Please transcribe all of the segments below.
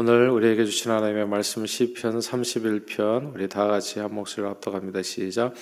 오늘 우리에게 주신 하나님의 말씀 시편 31편 우리 다 같이 한 목소리로 합독합니다. 시작.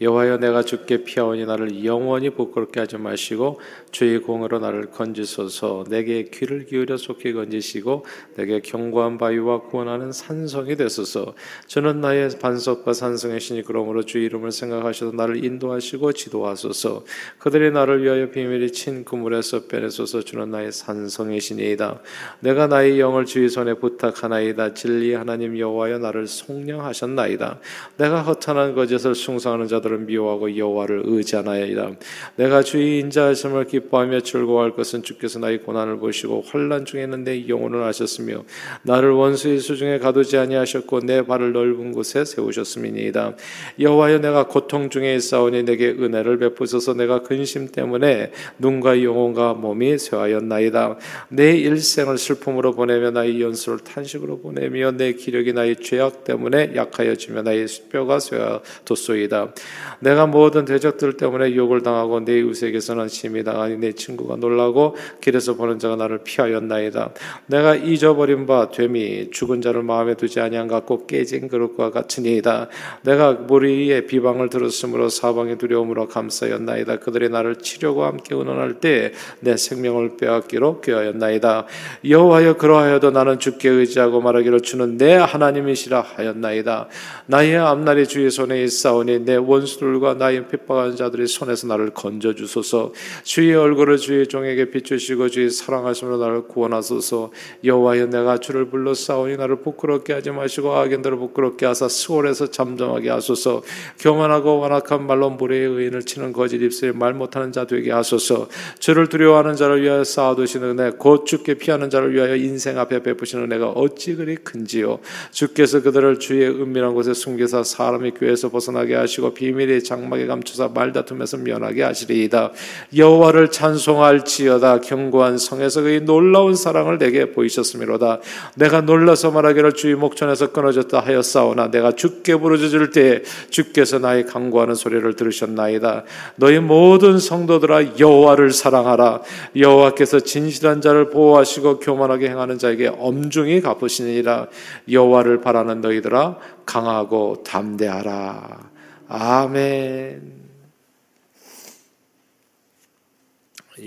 여호와여 내가 주께 피하오니 나를 영원히 부끄럽게 하지 마시고 주의 공으로 나를 건지소서. 내게 귀를 기울여 속히 건지시고 내게 견고한 바위와 구원하는 산성이 되소서. 저는 나의 반석과 산성의 신이 그러므로 주 이름을 생각하셔서 나를 인도하시고 지도하소서. 그들이 나를 위하여 비밀이 친 그물에서 빼내소서. 주는 나의 산성이시니이다. 내가 나의 영을 주의 손에 부탁하나이다. 진리 하나님 여호와여 나를 속량하셨나이다. 내가 허탄한 거짓을 숭상하는 자들 자들을 미워하고 여호와를 의지하나이다. 내가 주의 인자하심을 기뻐하며 즐거워할 것은 주께서 나의 고난을 보시고 환난 중에는 내 영혼을 아셨으며 나를 원수의 수중에 가두지 아니하셨고 내 발을 넓은 곳에 세우셨음이니이다. 여호와여 내가 고통 중에 있사오니 내게 은혜를 베푸소서 내가 근심 때문에 눈과 영혼과 몸이 쇠하였나이다. 내 일생을 슬픔으로 보내며 나의 연수를 탄식으로 보내며 내 기력이 나의 죄악 때문에 약하여지며 나의 뼈가 쇠하도소이다. 내가 모든 대적들 때문에 욕을 당하고 내 이웃에게서는 심히 당하니 내 친구가 놀라고 길에서 보는 자가 나를 피하였나이다. 내가 잊어버린 바 됨이 죽은 자를 마음에 두지 아니한 같고 깨진 그릇과 같으니이다. 내가 무리의 비방을 들었으므로 사방의 두려움으로 감싸였나이다. 그들이 나를 치려고 함께 의논할 때 내 생명을 빼앗기로 꾀하였나이다. 여호와여 그러하여도 나는 주께 의지하고 말하기로 주는 내 하나님이시라 하였나이다. 나의 앞날이 주의 손에 있사오니 내 원수들과 나의 핍박하는 자들의 손에서 나를 건져 주소서. 주의 얼굴을 주의 종에게 비추시고 주의 사랑하심으로 나를 구원하소서. 여호와여 내가 주를 불러 싸우니 나를 부끄럽게 하지 마시고 악인들을 부끄럽게 하사 수월에서 잠잠하게 하소서. 교만하고 완악한 말로 무례의 의인을 치는 거짓 입술에 말 못하는 자 되게 하소서. 주를 두려워하는 자를 위하여 쌓아두시는 은혜 곧 주께 피하는 자를 위하여 인생 앞에 베푸시는 은혜가 어찌 그리 큰지요. 주께서 그들을 주의 은밀한 곳에 숨기사 사람의 교회에서 벗어나게 하시고 비밀의 장막에 감추사 말다툼에서 면하게 하시리이다. 여호와를 찬송할지어다 견고한 성에서 그의 놀라운 사랑을 내게 보이셨음이로다. 내가 놀라서 말하기를 주의 목전에서 끊어졌다 하였사오나 내가 주께 부르짖을 때 주께서 나의 강구하는 소리를 들으셨나이다. 너희 모든 성도들아 여호와를 사랑하라. 여호와께서 진실한 자를 보호하시고 교만하게 행하는 자에게 엄중히 갚으시니라. 여호와를 바라는 너희들아 강하고 담대하라. 아멘.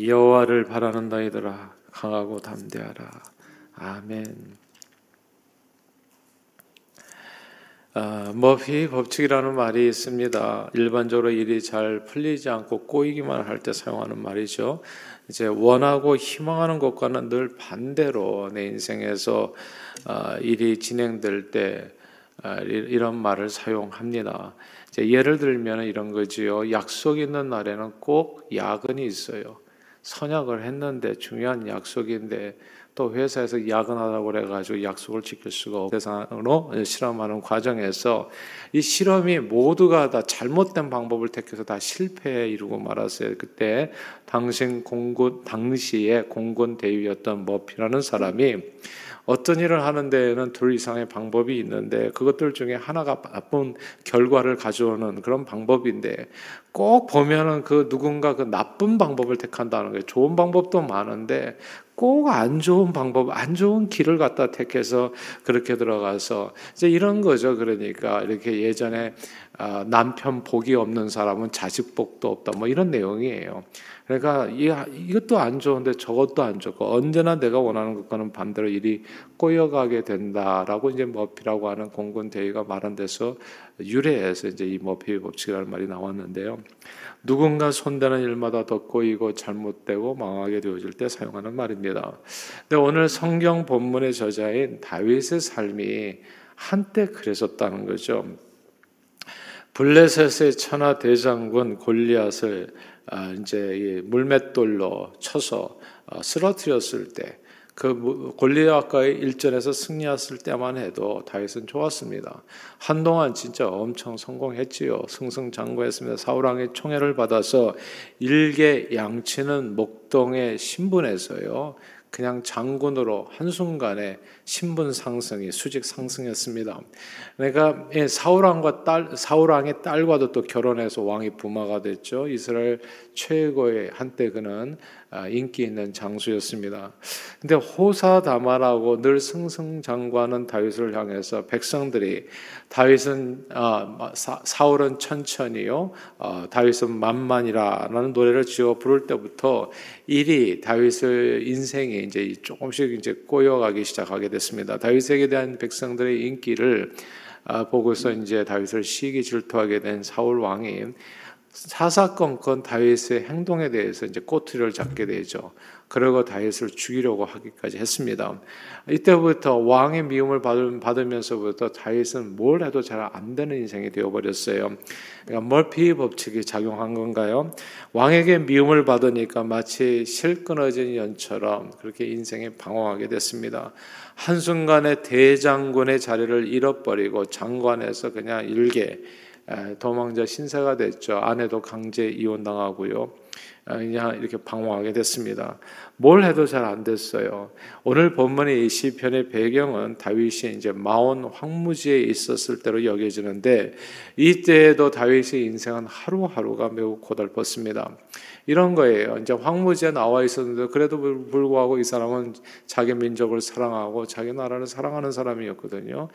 여호와를 바라는 너희들아 강하고 담대하라. 아멘. 아, 머피 법칙이라는 말이 있습니다. 일반적으로 일이 잘 풀리지 않고 꼬이기만 할 때 사용하는 말이죠. 이제 원하고 희망하는 것과는 늘 반대로 내 인생에서 아, 일이 진행될 때 아, 이런 말을 사용합니다. 예를 들면 이런 거지요. 약속 있는 날에는 꼭 야근이 있어요. 선약을 했는데 중요한 약속인데 또 회사에서 야근하다고 그래가지고 약속을 지킬 수가 없는 대상으로 실험하는 과정에서 이 실험이 모두가 다 잘못된 방법을 택해서 다 실패에 이르고 말았어요. 그때 당신 공군 당시에 공군 대위였던 머피라는 사람이 어떤 일을 하는 데에는 둘 이상의 방법이 있는데 그것들 중에 하나가 나쁜 결과를 가져오는 그런 방법인데 꼭 보면은 그 누군가 그 나쁜 방법을 택한다는 거예요. 좋은 방법도 많은데 꼭 안 좋은 방법, 안 좋은 길을 갖다 택해서 그렇게 들어가서 이제 이런 거죠. 그러니까 이렇게 예전에 아, 남편 복이 없는 사람은 자식 복도 없다. 뭐 이런 내용이에요. 그러니까 이것도 안 좋은데 저것도 안 좋고 언제나 내가 원하는 것과는 반대로 일이 꼬여가게 된다라고 이제 머피라고 하는 공군 대위가 말한 데서 유래해서 이제 이 머피 법칙이라는 말이 나왔는데요. 누군가 손대는 일마다 더 꼬이고 잘못되고 망하게 되어질 때 사용하는 말입니다. 근데 오늘 성경 본문의 저자인 다윗의 삶이 한때 그랬었다는 거죠. 블레셋의 천하 대장군 골리앗을 아, 이제 물맷돌로 쳐서 어, 쓰러뜨렸을 때, 그 골리앗과의 일전에서 승리했을 때만 해도 다윗은 좋았습니다. 한동안 진짜 엄청 성공했지요. 승승장구했습니다. 사울왕의 총애를 받아서 일개 양치는 목동의 신분에서요. 그냥 장군으로 한순간에 신분 상승이 수직 상승했습니다. 내가 예, 사울왕과 딸 사울왕의 딸과도 또 결혼해서 왕이 부마가 됐죠. 이스라엘 최고의 한때 그는 아, 인기 있는 장소였습니다. 근데 호사다마라고 늘 승승장구하는 다윗을 향해서 백성들이 다윗은 아, 사울은 천천히요, 아, 다윗은 만만이라라는 노래를 지어 부를 때부터 일이 다윗의 인생이 이제 조금씩 이제 꼬여가기 시작하게 됐습니다. 다윗에게 대한 백성들의 인기를 보고서 이제 다윗을 시기 질투하게 된 사울 왕이 사사건건 다윗의 행동에 대해서 이제 꼬투리를 잡게 되죠. 그리고 다윗을 죽이려고 하기까지 했습니다. 이때부터 왕의 미움을 받으면서부터 다윗은 뭘 해도 잘 안 되는 인생이 되어버렸어요. 그러니까 멀피 법칙이 작용한 건가요? 왕에게 미움을 받으니까 마치 실 끊어진 연처럼 그렇게 인생이 방황하게 됐습니다. 한순간에 대장군의 자리를 잃어버리고 장관에서 그냥 일개 도망자 신세가 됐죠. 아내도 강제 이혼당하고요. 그냥 이렇게 방황하게 됐습니다. 뭘 해도 잘 안 됐어요. 오늘 본문의 이 시편의 배경은 다윗이 이제 마온 황무지에 있었을 때로 여겨지는데 이때에도 다윗의 인생은 하루하루가 매우 고달팠습니다. 이런 거예요. 이제 황무지에 나와 있었는데 그래도 불구하고 이 사람은 자기 민족을 사랑하고 자기 나라를 사랑하는 사람이었거든요.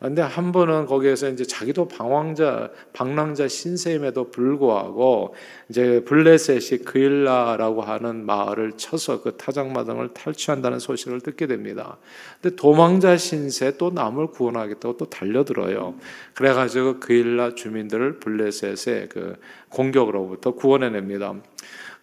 근데 한 번은 거기에서 이제 자기도 방황자, 방랑자 신세임에도 불구하고 이제 블레셋이 그일라라고 하는 마을을 쳐서 그 타작마당을 탈취한다는 소식을 듣게 됩니다. 근데 도망자 신세 또 남을 구원하겠다고 또 달려들어요. 그래가지고 그일라 주민들을 블레셋의 그 공격으로부터 구원해냅니다.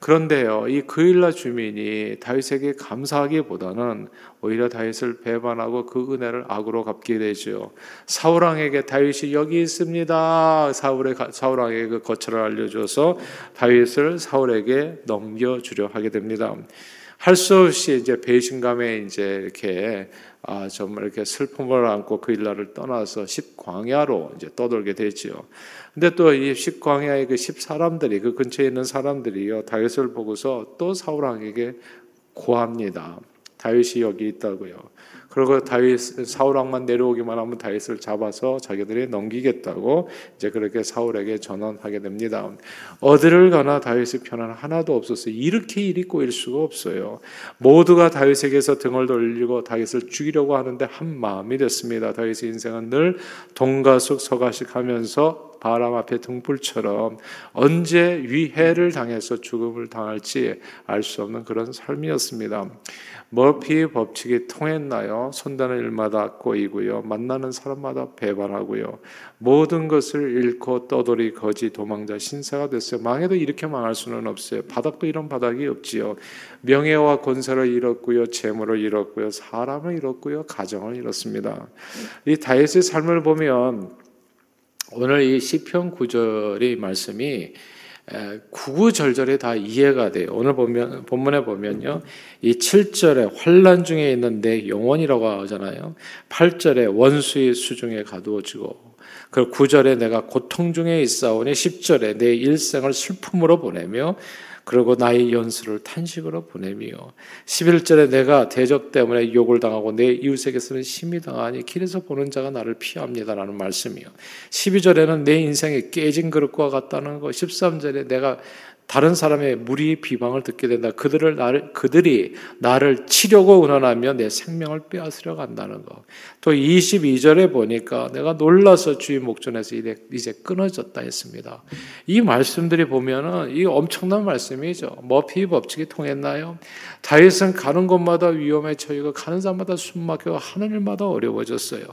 그런데요, 이 그일라 주민이 다윗에게 감사하기보다는 오히려 다윗을 배반하고 그 은혜를 악으로 갚게 되죠. 사울 왕에게 다윗이 여기 있습니다. 사울의 사울 왕에게 그 거처를 알려줘서 다윗을 사울에게 넘겨주려 하게 됩니다. 할 수 없이 이제 배신감에 이제 이렇게 아, 정말 이렇게 슬픔을 안고 그 일날을 떠나서 십광야로 이제 떠돌게 되지요. 근데 또 이 십광야의 그 십 사람들이 그 근처에 있는 사람들이요 다윗을 보고서 또 사울 왕에게 고합니다. 다윗이 여기 있다고요. 그리고 다윗 사울 왕만 내려오기만 하면 다윗을 잡아서 자기들이 넘기겠다고 이제 그렇게 사울에게 전언하게 됩니다. 어디를 가나 다윗의 편은 하나도 없었어요. 이렇게 일이 꼬일 수가 없어요. 모두가 다윗에게서 등을 돌리고 다윗을 죽이려고 하는데 한 마음이 됐습니다. 다윗의 인생은 늘 동가숙 서가식 하면서 바람 앞에 등불처럼 언제 위해를 당해서 죽음을 당할지 알 수 없는 그런 삶이었습니다. 머피 법칙이 통했나요? 손다는 일마다 꼬이고요. 만나는 사람마다 배반하고요. 모든 것을 잃고 떠돌이 거지 도망자 신사가 됐어요. 망해도 이렇게 망할 수는 없어요. 바닥도 이런 바닥이 없지요. 명예와 권세를 잃었고요. 재물을 잃었고요. 사람을 잃었고요. 가정을 잃었습니다. 이 다윗의 삶을 보면 오늘 이 시편 구절의 말씀이 구구절절에 다 이해가 돼요. 오늘 보면 본문에 보면요. 이 7절에 환란 중에 있는 내 영혼이라고 하잖아요. 8절에 원수의 수중에 가두어지고 그 9절에 내가 고통 중에 있사오니 10절에 내 일생을 슬픔으로 보내며 그리고 나의 연수를 탄식으로 보내며 11절에 내가 대적 때문에 욕을 당하고 내 이웃에게서는 심히 당하니 길에서 보는 자가 나를 피합니다라는 말씀이요. 12절에는 내 인생이 깨진 그릇과 같다는 거. 13절에 내가 다른 사람의 무리 비방을 듣게 된다. 그들을 나를 그들이 나를 치려고 운원하며 내 생명을 빼앗으려 간다는 거. 또 22절에 보니까 내가 놀라서 주의 목전에서 이제 끊어졌다 했습니다. 이 말씀들이 보면은 이 엄청난 말씀이죠. 머피 법칙이 통했나요? 다윗은 가는 곳마다 위험에 처이고 가는 사람마다 숨막히고 하는 일마다 어려워졌어요.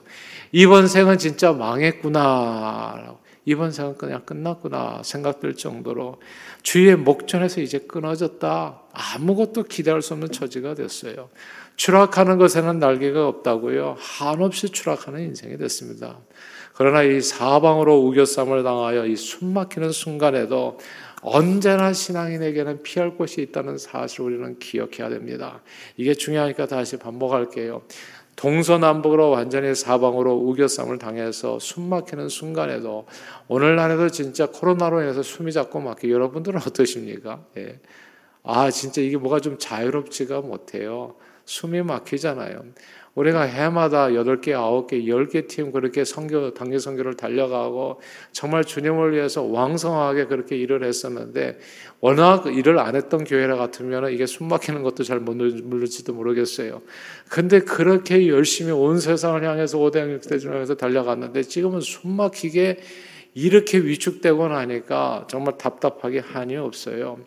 이번 생은 진짜 망했구나. 이번 생은 그냥 끝났구나 생각될 정도로 주의 목전에서 이제 끊어졌다. 아무것도 기대할 수 없는 처지가 됐어요. 추락하는 것에는 날개가 없다고요. 한없이 추락하는 인생이 됐습니다. 그러나 이 사방으로 우겨쌈을 당하여 이 숨막히는 순간에도 언제나 신앙인에게는 피할 곳이 있다는 사실을 우리는 기억해야 됩니다. 이게 중요하니까 다시 반복할게요. 동서남북으로 완전히 사방으로 우겨쌈을 당해서 숨막히는 순간에도 오늘날에도 진짜 코로나로 인해서 숨이 자꾸 막히 여러분들은 어떠십니까? 예. 아 진짜 이게 뭐가 좀 자유롭지가 못해요. 숨이 막히잖아요. 우리가 해마다 8개, 9개, 10개 팀 그렇게 성교, 단기 성교를 달려가고 정말 주님을 위해서 왕성하게 그렇게 일을 했었는데 워낙 일을 안 했던 교회라 같으면 이게 숨 막히는 것도 잘 모를지도 모르겠어요. 근데 그렇게 열심히 온 세상을 향해서 오대양 육대준을 향해서 달려갔는데 지금은 숨 막히게 이렇게 위축되고 나니까 정말 답답하게 한이 없어요.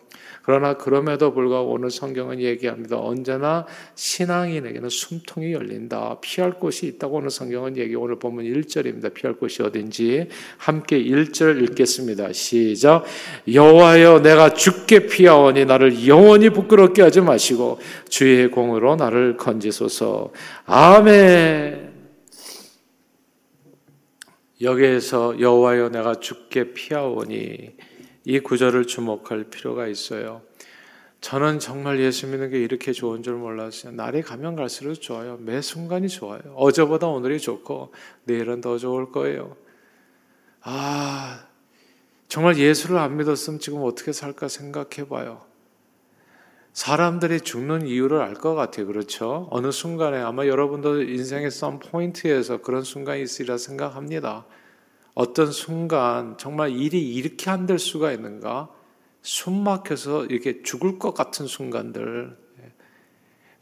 그러나 그럼에도 불구하고 오늘 성경은 얘기합니다. 언제나 신앙인에게는 숨통이 열린다. 피할 곳이 있다고 오늘 성경은 얘기. 오늘 보면 1절입니다. 피할 곳이 어딘지 함께 1절 읽겠습니다. 시작. 여호와여 내가 죽게 피하오니 나를 영원히 부끄럽게 하지 마시고 주의 공으로 나를 건지소서. 아멘. 여기에서 여호와여 내가 죽게 피하오니 이 구절을 주목할 필요가 있어요. 저는 정말 예수 믿는 게 이렇게 좋은 줄 몰랐어요. 날이 가면 갈수록 좋아요. 매 순간이 좋아요. 어제보다 오늘이 좋고 내일은 더 좋을 거예요. 아, 정말 예수를 안 믿었으면 지금 어떻게 살까 생각해 봐요. 사람들이 죽는 이유를 알 것 같아요. 그렇죠? 어느 순간에 아마 여러분도 인생의 썸 포인트에서 그런 순간이 있으리라 생각합니다. 어떤 순간 정말 일이 이렇게 안 될 수가 있는가? 숨 막혀서 이렇게 죽을 것 같은 순간들.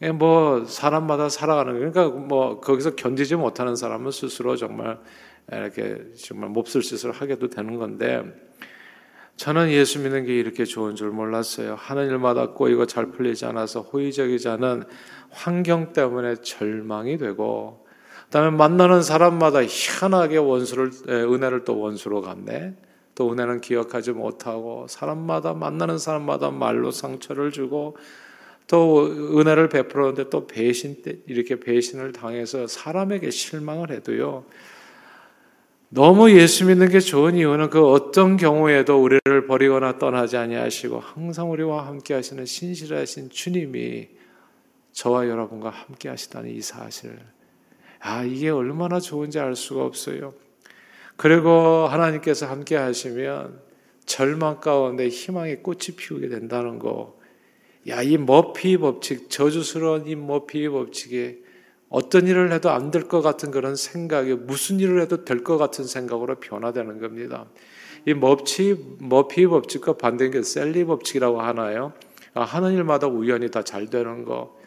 예, 뭐 사람마다 살아가는 그러니까 뭐 거기서 견디지 못하는 사람은 스스로 정말 이렇게 정말 몹쓸 짓을 하게도 되는 건데 저는 예수 믿는 게 이렇게 좋은 줄 몰랐어요. 하는 일마다 꼬이고 잘 풀리지 않아서 호의적이지 않은 환경 때문에 절망이 되고 그 다음에 만나는 사람마다 희한하게 원수를 은혜를 또 원수로 갚네. 또 은혜는 기억하지 못하고 사람마다 만나는 사람마다 말로 상처를 주고 또 은혜를 베풀었는데 또 배신 이렇게 배신을 당해서 사람에게 실망을 해도요. 너무 예수 믿는 게 좋은 이유는 그 어떤 경우에도 우리를 버리거나 떠나지 아니하시고 항상 우리와 함께 하시는 신실하신 주님이 저와 여러분과 함께 하시다는 이 사실. 아, 이게 얼마나 좋은지 알 수가 없어요. 그리고 하나님께서 함께 하시면 절망 가운데 희망의 꽃이 피우게 된다는 거. 야, 이 머피 법칙, 저주스러운 이 머피 법칙에 어떤 일을 해도 안 될 것 같은 그런 생각이 무슨 일을 해도 될 것 같은 생각으로 변화되는 겁니다. 이 머피, 머피 법칙과 반대인 게 샐리 법칙이라고 하나요? 아, 하는 일마다 우연히 다 잘 되는 거.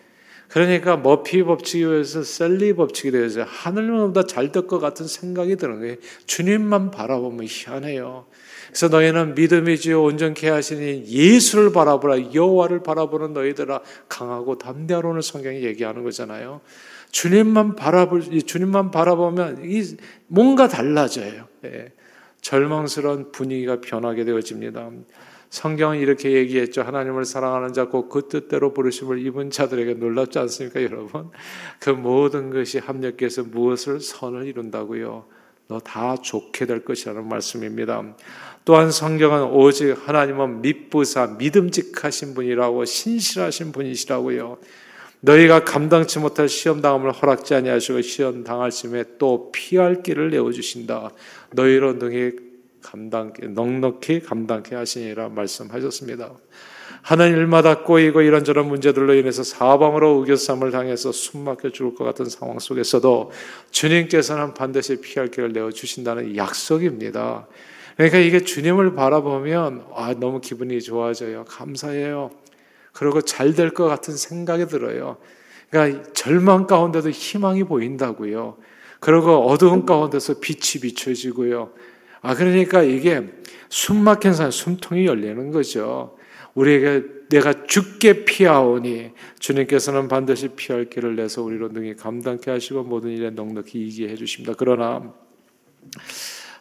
그러니까 머피 법칙에 의해서 샐리 법칙에 대해서 하는 일마다 잘 될 것 같은 생각이 드는 거예요. 주님만 바라보면 희한해요. 그래서 너희는 믿음이지요 온전케 하시니 예수를 바라보라 여호와를 바라보는 너희들아 강하고 담대하로는 성경이 얘기하는 거잖아요. 주님만 바라볼 주님만 바라보면 이 뭔가 달라져요. 예. 절망스러운 분위기가 변하게 되어집니다. 성경은 이렇게 얘기했죠. 하나님을 사랑하는 자, 곧 그 뜻대로 부르심을 입은 자들에게 놀랍지 않습니까, 여러분? 그 모든 것이 합력해서 무엇을 선을 이룬다고요? 너 다 좋게 될 것이라는 말씀입니다. 또한 성경은 오직 하나님은 믿부사, 믿음직하신 분이라고 신실하신 분이시라고요. 너희가 감당치 못할 시험 당함을 허락지 아니하시고 시험 당할 심에 또 피할 길을 내어 주신다. 너희로 능히 감당 넉넉히 감당케 하시니라 말씀하셨습니다. 하는 일마다 꼬이고 이런저런 문제들로 인해서 사방으로 우겨쌈을 당해서 숨막혀 죽을 것 같은 상황 속에서도 주님께서는 반드시 피할 길을 내어 주신다는 약속입니다. 그러니까 이게 주님을 바라보면 아 너무 기분이 좋아져요. 감사해요. 그리고 잘 될 것 같은 생각이 들어요. 그러니까 절망 가운데도 희망이 보인다고요. 그리고 어두운 가운데서 빛이 비춰지고요. 아, 그러니까 이게 숨 막힌 사람 숨통이 열리는 거죠. 우리에게 내가 죽게 피하오니 주님께서는 반드시 피할 길을 내서 우리로 능히 감당케 하시고 모든 일에 넉넉히 이기해 주십니다. 그러나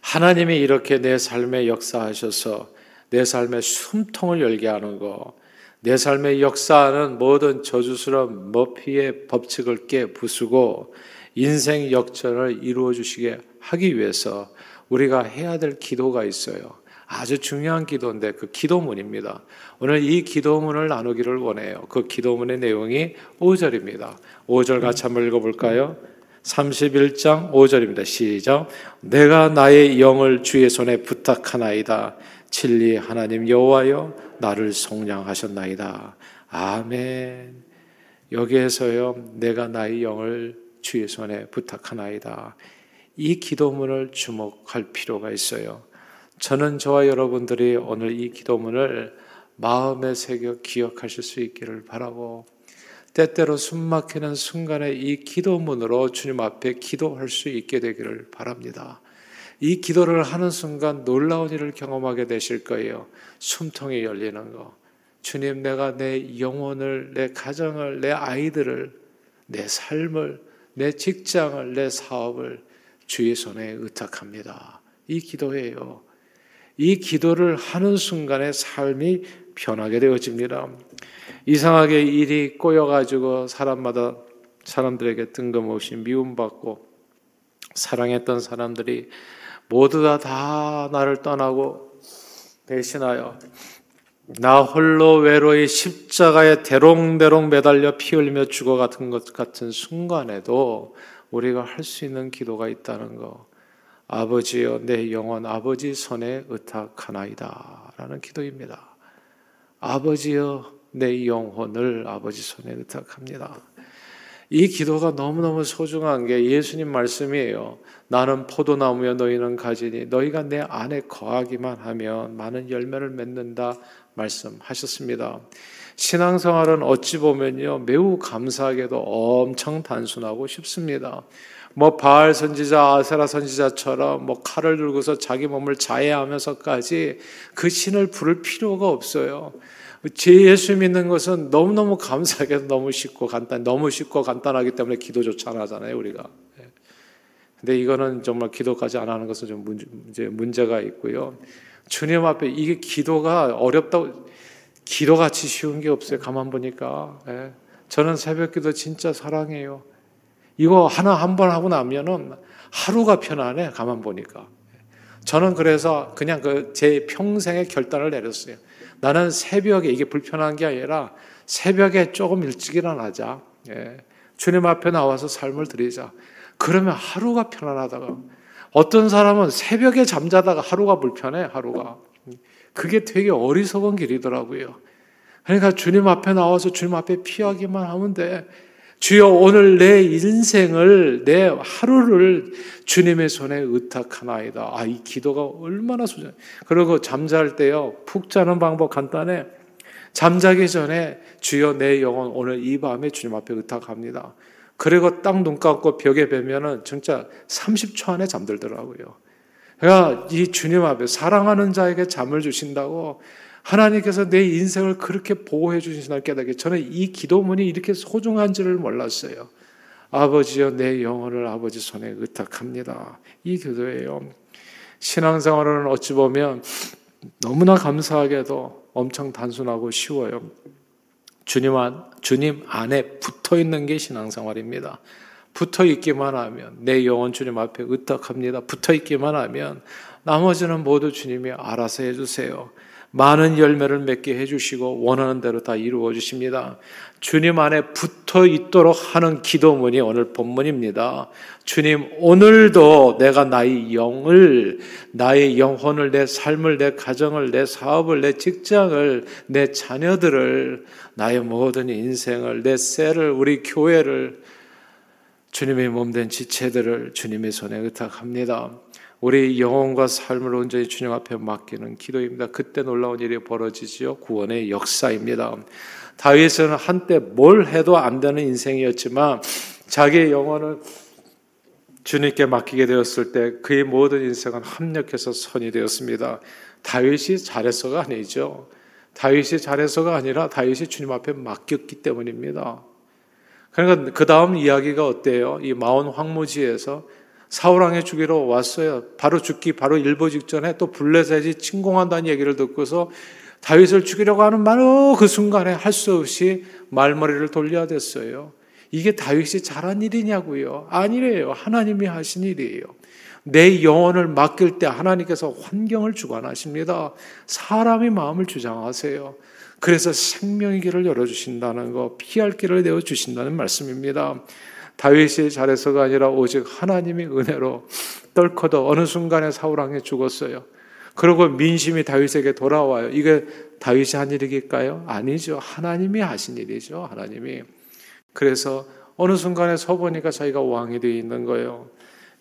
하나님이 이렇게 내 삶에 역사하셔서 내 삶의 숨통을 열게 하는 거, 내 삶의 역사하는 모든 저주스러운 머피의 법칙을 깨 부수고 인생 역전을 이루어 주시게 하기 위해서 우리가 해야 될 기도가 있어요. 아주 중요한 기도인데 그 기도문입니다. 오늘 이 기도문을 나누기를 원해요. 그 기도문의 내용이 5절입니다. 5절 같이 한번 읽어볼까요? 31장 5절입니다. 시작. 내가 나의 영을 주의 손에 부탁하나이다. 진리 하나님 여호와여 나를 속량하셨나이다. 아멘. 여기에서요. 내가 나의 영을 주의 손에 부탁하나이다. 이 기도문을 주목할 필요가 있어요. 저는 저와 여러분들이 오늘 이 기도문을 마음에 새겨 기억하실 수 있기를 바라고 때때로 숨막히는 순간에 이 기도문으로 주님 앞에 기도할 수 있게 되기를 바랍니다. 이 기도를 하는 순간 놀라운 일을 경험하게 되실 거예요. 숨통이 열리는 거. 주님, 내가 내 영혼을, 내 가정을, 내 아이들을, 내 삶을, 내 직장을, 내 사업을 주의 손에 의탁합니다. 이 기도예요. 이 기도를 하는 순간에 삶이 변하게 되어집니다. 이상하게 일이 꼬여가지고 사람마다 사람들에게 뜬금없이 미움받고 사랑했던 사람들이 모두 다, 다 나를 떠나고 배신하여 나 홀로 외로이 십자가에 대롱대롱 매달려 피 흘리며 죽어가는 것 같은 순간에도 우리가 할 수 있는 기도가 있다는 거. 아버지여 내 영혼 아버지 손에 의탁하나이다 라는 기도입니다. 아버지여 내 영혼을 아버지 손에 의탁합니다. 이 기도가 너무너무 소중한 게 예수님 말씀이에요. 나는 포도나무여 너희는 가지니 너희가 내 안에 거하기만 하면 많은 열매를 맺는다 말씀하셨습니다. 신앙생활은 어찌 보면요 매우 감사하게도 엄청 단순하고 쉽습니다. 뭐 바알 선지자, 아세라 선지자처럼 뭐 칼을 들고서 자기 몸을 자해하면서까지 그 신을 부를 필요가 없어요. 제 예수 믿는 것은 너무너무 감사하게 너무 쉽고 간단, 너무 쉽고 간단하기 때문에 기도조차 안 하잖아요, 우리가. 예. 근데 이거는 정말 기도까지 안 하는 것은 좀 문제, 문제가 있고요. 주님 앞에 이게 기도가 어렵다고, 기도같이 쉬운 게 없어요, 가만 보니까. 예. 저는 새벽 기도 진짜 사랑해요. 이거 하나 한 번 하고 나면은 하루가 편안해, 가만 보니까. 저는 그래서 그냥 그 제 평생의 결단을 내렸어요. 나는 새벽에 이게 불편한 게 아니라 새벽에 조금 일찍 일어나자. 예. 주님 앞에 나와서 삶을 드리자. 그러면 하루가 편안하다가 어떤 사람은 새벽에 잠자다가 하루가 불편해, 하루가. 그게 되게 어리석은 길이더라고요. 그러니까 주님 앞에 나와서 주님 앞에 피하기만 하면 돼. 주여 오늘 내 인생을 내 하루를 주님의 손에 의탁하나이다. 아, 이 기도가 얼마나 소중. 그리고 잠잘 때요. 푹 자는 방법 간단해. 잠자기 전에 주여 내 영혼 오늘 이 밤에 주님 앞에 의탁합니다. 그리고 딱 눈 감고 벽에 뵈면은 진짜 30초 안에 잠들더라고요. 그러니까 이 주님 앞에 사랑하는 자에게 잠을 주신다고 하나님께서 내 인생을 그렇게 보호해 주신다는 깨닫게 저는 이 기도문이 이렇게 소중한지를 몰랐어요. 아버지여 내 영혼을 아버지 손에 의탁합니다. 이 기도예요. 신앙생활은 어찌 보면 너무나 감사하게도 엄청 단순하고 쉬워요. 주님 안, 주님 안에 붙어 있는 게 신앙생활입니다. 붙어 있기만 하면 내 영혼 주님 앞에 의탁합니다. 붙어 있기만 하면 나머지는 모두 주님이 알아서 해주세요. 많은 열매를 맺게 해주시고 원하는 대로 다 이루어 주십니다. 주님 안에 붙어 있도록 하는 기도문이 오늘 본문입니다. 주님, 오늘도 내가 나의 영을, 나의 영혼을, 내 삶을, 내 가정을, 내 사업을, 내 직장을, 내 자녀들을, 나의 모든 인생을, 내 셀을, 우리 교회를, 주님의 몸된 지체들을 주님의 손에 의탁합니다. 우리 영혼과 삶을 온전히 주님 앞에 맡기는 기도입니다. 그때 놀라운 일이 벌어지지요. 구원의 역사입니다. 다윗은 한때 뭘 해도 안 되는 인생이었지만 자기의 영혼을 주님께 맡기게 되었을 때 그의 모든 인생은 합력해서 선이 되었습니다. 다윗이 잘해서가 아니죠. 다윗이 잘해서가 아니라 다윗이 주님 앞에 맡겼기 때문입니다. 그러니까 그 다음 이야기가 어때요? 이 마온 황무지에서 사울왕의 주기로 왔어요. 바로 죽기 바로 일보 직전에 또 블레셋이 침공한다는 얘기를 듣고서 다윗을 죽이려고 하는 바로 그 순간에 할 수 없이 말머리를 돌려야 됐어요. 이게 다윗이 잘한 일이냐고요? 아니래요. 하나님이 하신 일이에요. 내 영혼을 맡길 때 하나님께서 환경을 주관하십니다. 사람이 마음을 주장하세요. 그래서 생명의 길을 열어주신다는 거, 피할 길을 내어주신다는 말씀입니다. 다윗이 잘해서가 아니라 오직 하나님의 은혜로 떨커도 어느 순간에 사울왕에 죽었어요. 그리고 민심이 다윗에게 돌아와요. 이게 다윗이 한 일일까요? 아니죠. 하나님이 하신 일이죠. 하나님이. 그래서 어느 순간에 서보니까 자기가 왕이 되어 있는 거예요.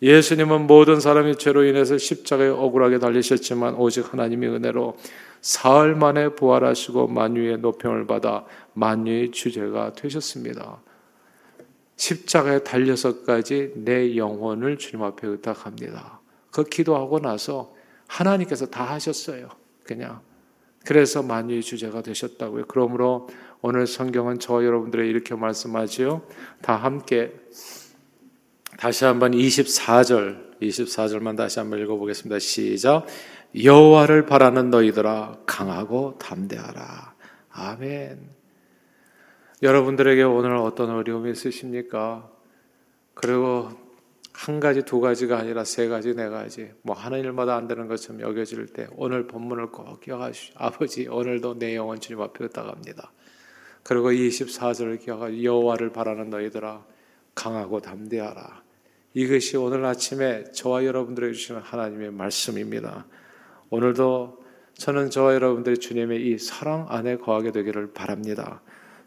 예수님은 모든 사람이 죄로 인해서 십자가에 억울하게 달리셨지만 오직 하나님의 은혜로 사흘 만에 부활하시고 만유의 노평을 받아 만유의 주제가 되셨습니다. 십자가에 달려서까지 내 영혼을 주님 앞에 의탁합니다. 그 기도하고 나서 하나님께서 다 하셨어요. 그냥. 그래서 만유의 주제가 되셨다고요. 그러므로 오늘 성경은 저 여러분들의 이렇게 말씀하지요. 다 함께 다시 한번 24절, 24절만 다시 한번 읽어보겠습니다. 시작. 여호와를 바라는 너희들아 강하고 담대하라. 아멘. 여러분들에게 오늘 어떤 어려움이 있으십니까? 그리고 한 가지, 두 가지가 아니라 세 가지, 네 가지, 뭐 하는 일마다 안 되는 것처럼 여겨질 때 오늘 본문을 꼭 기억하시오. 아버지, 오늘도 내 영혼 주님 앞에 의탁합니다. 그리고 24절을 기억하고 여호와를 바라는 너희들아 강하고 담대하라. 이것이 오늘 아침에 저와 여러분들에게 주시는 하나님의 말씀입니다. 오늘도 저는 저와 여러분들이 주님의 이 사랑 안에 거하게 되기를 바랍니다.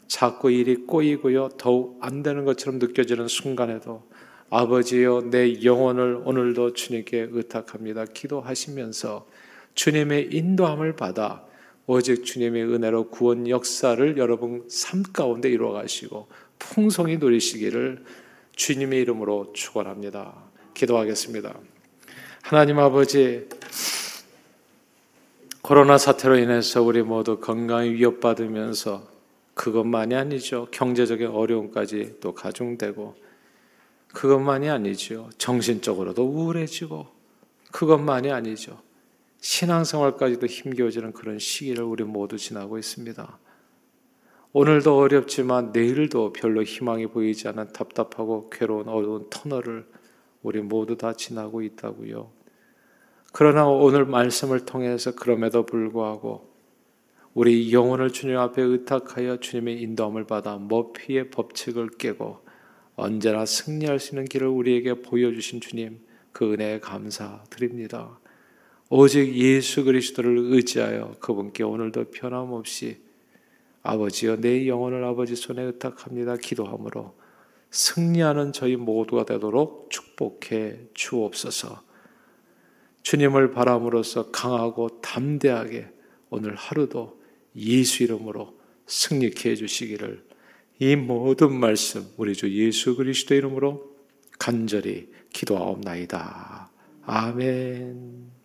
자꾸 일이 꼬이고요. 더욱 안 되는 것처럼 느껴지는 순간에도 아버지여 내 영혼을 오늘도 주님께 의탁합니다. 기도하시면서 주님의 인도함을 받아 오직 주님의 은혜로 구원 역사를 여러분 삶 가운데 이루어 가시고 풍성히 누리시기를 주님의 이름으로 축원합니다. 기도하겠습니다. 하나님 아버지 코로나 사태로 인해서 우리 모두 건강이 위협받으면서 그것만이 아니죠. 경제적인 어려움까지 또 가중되고 그것만이 아니죠. 정신적으로도 우울해지고 그것만이 아니죠. 신앙생활까지도 힘겨워지는 그런 시기를 우리 모두 지나고 있습니다. 오늘도 어렵지만 내일도 별로 희망이 보이지 않는 답답하고 괴로운 어두운 터널을 우리 모두 다 지나고 있다고요. 그러나 오늘 말씀을 통해서 그럼에도 불구하고 우리 영혼을 주님 앞에 의탁하여 주님의 인도함을 받아 머피의 법칙을 깨고 언제나 승리할 수 있는 길을 우리에게 보여주신 주님 그 은혜에 감사드립니다. 오직 예수 그리스도를 의지하여 그분께 오늘도 변함없이 아버지여 내 영혼을 아버지 손에 의탁합니다. 기도함으로 승리하는 저희 모두가 되도록 축복해 주옵소서. 주님을 바람으로써 강하고 담대하게 오늘 하루도 예수 이름으로 승리케 해 주시기를 이 모든 말씀 우리 주 예수 그리스도 이름으로 간절히 기도하옵나이다. 아멘.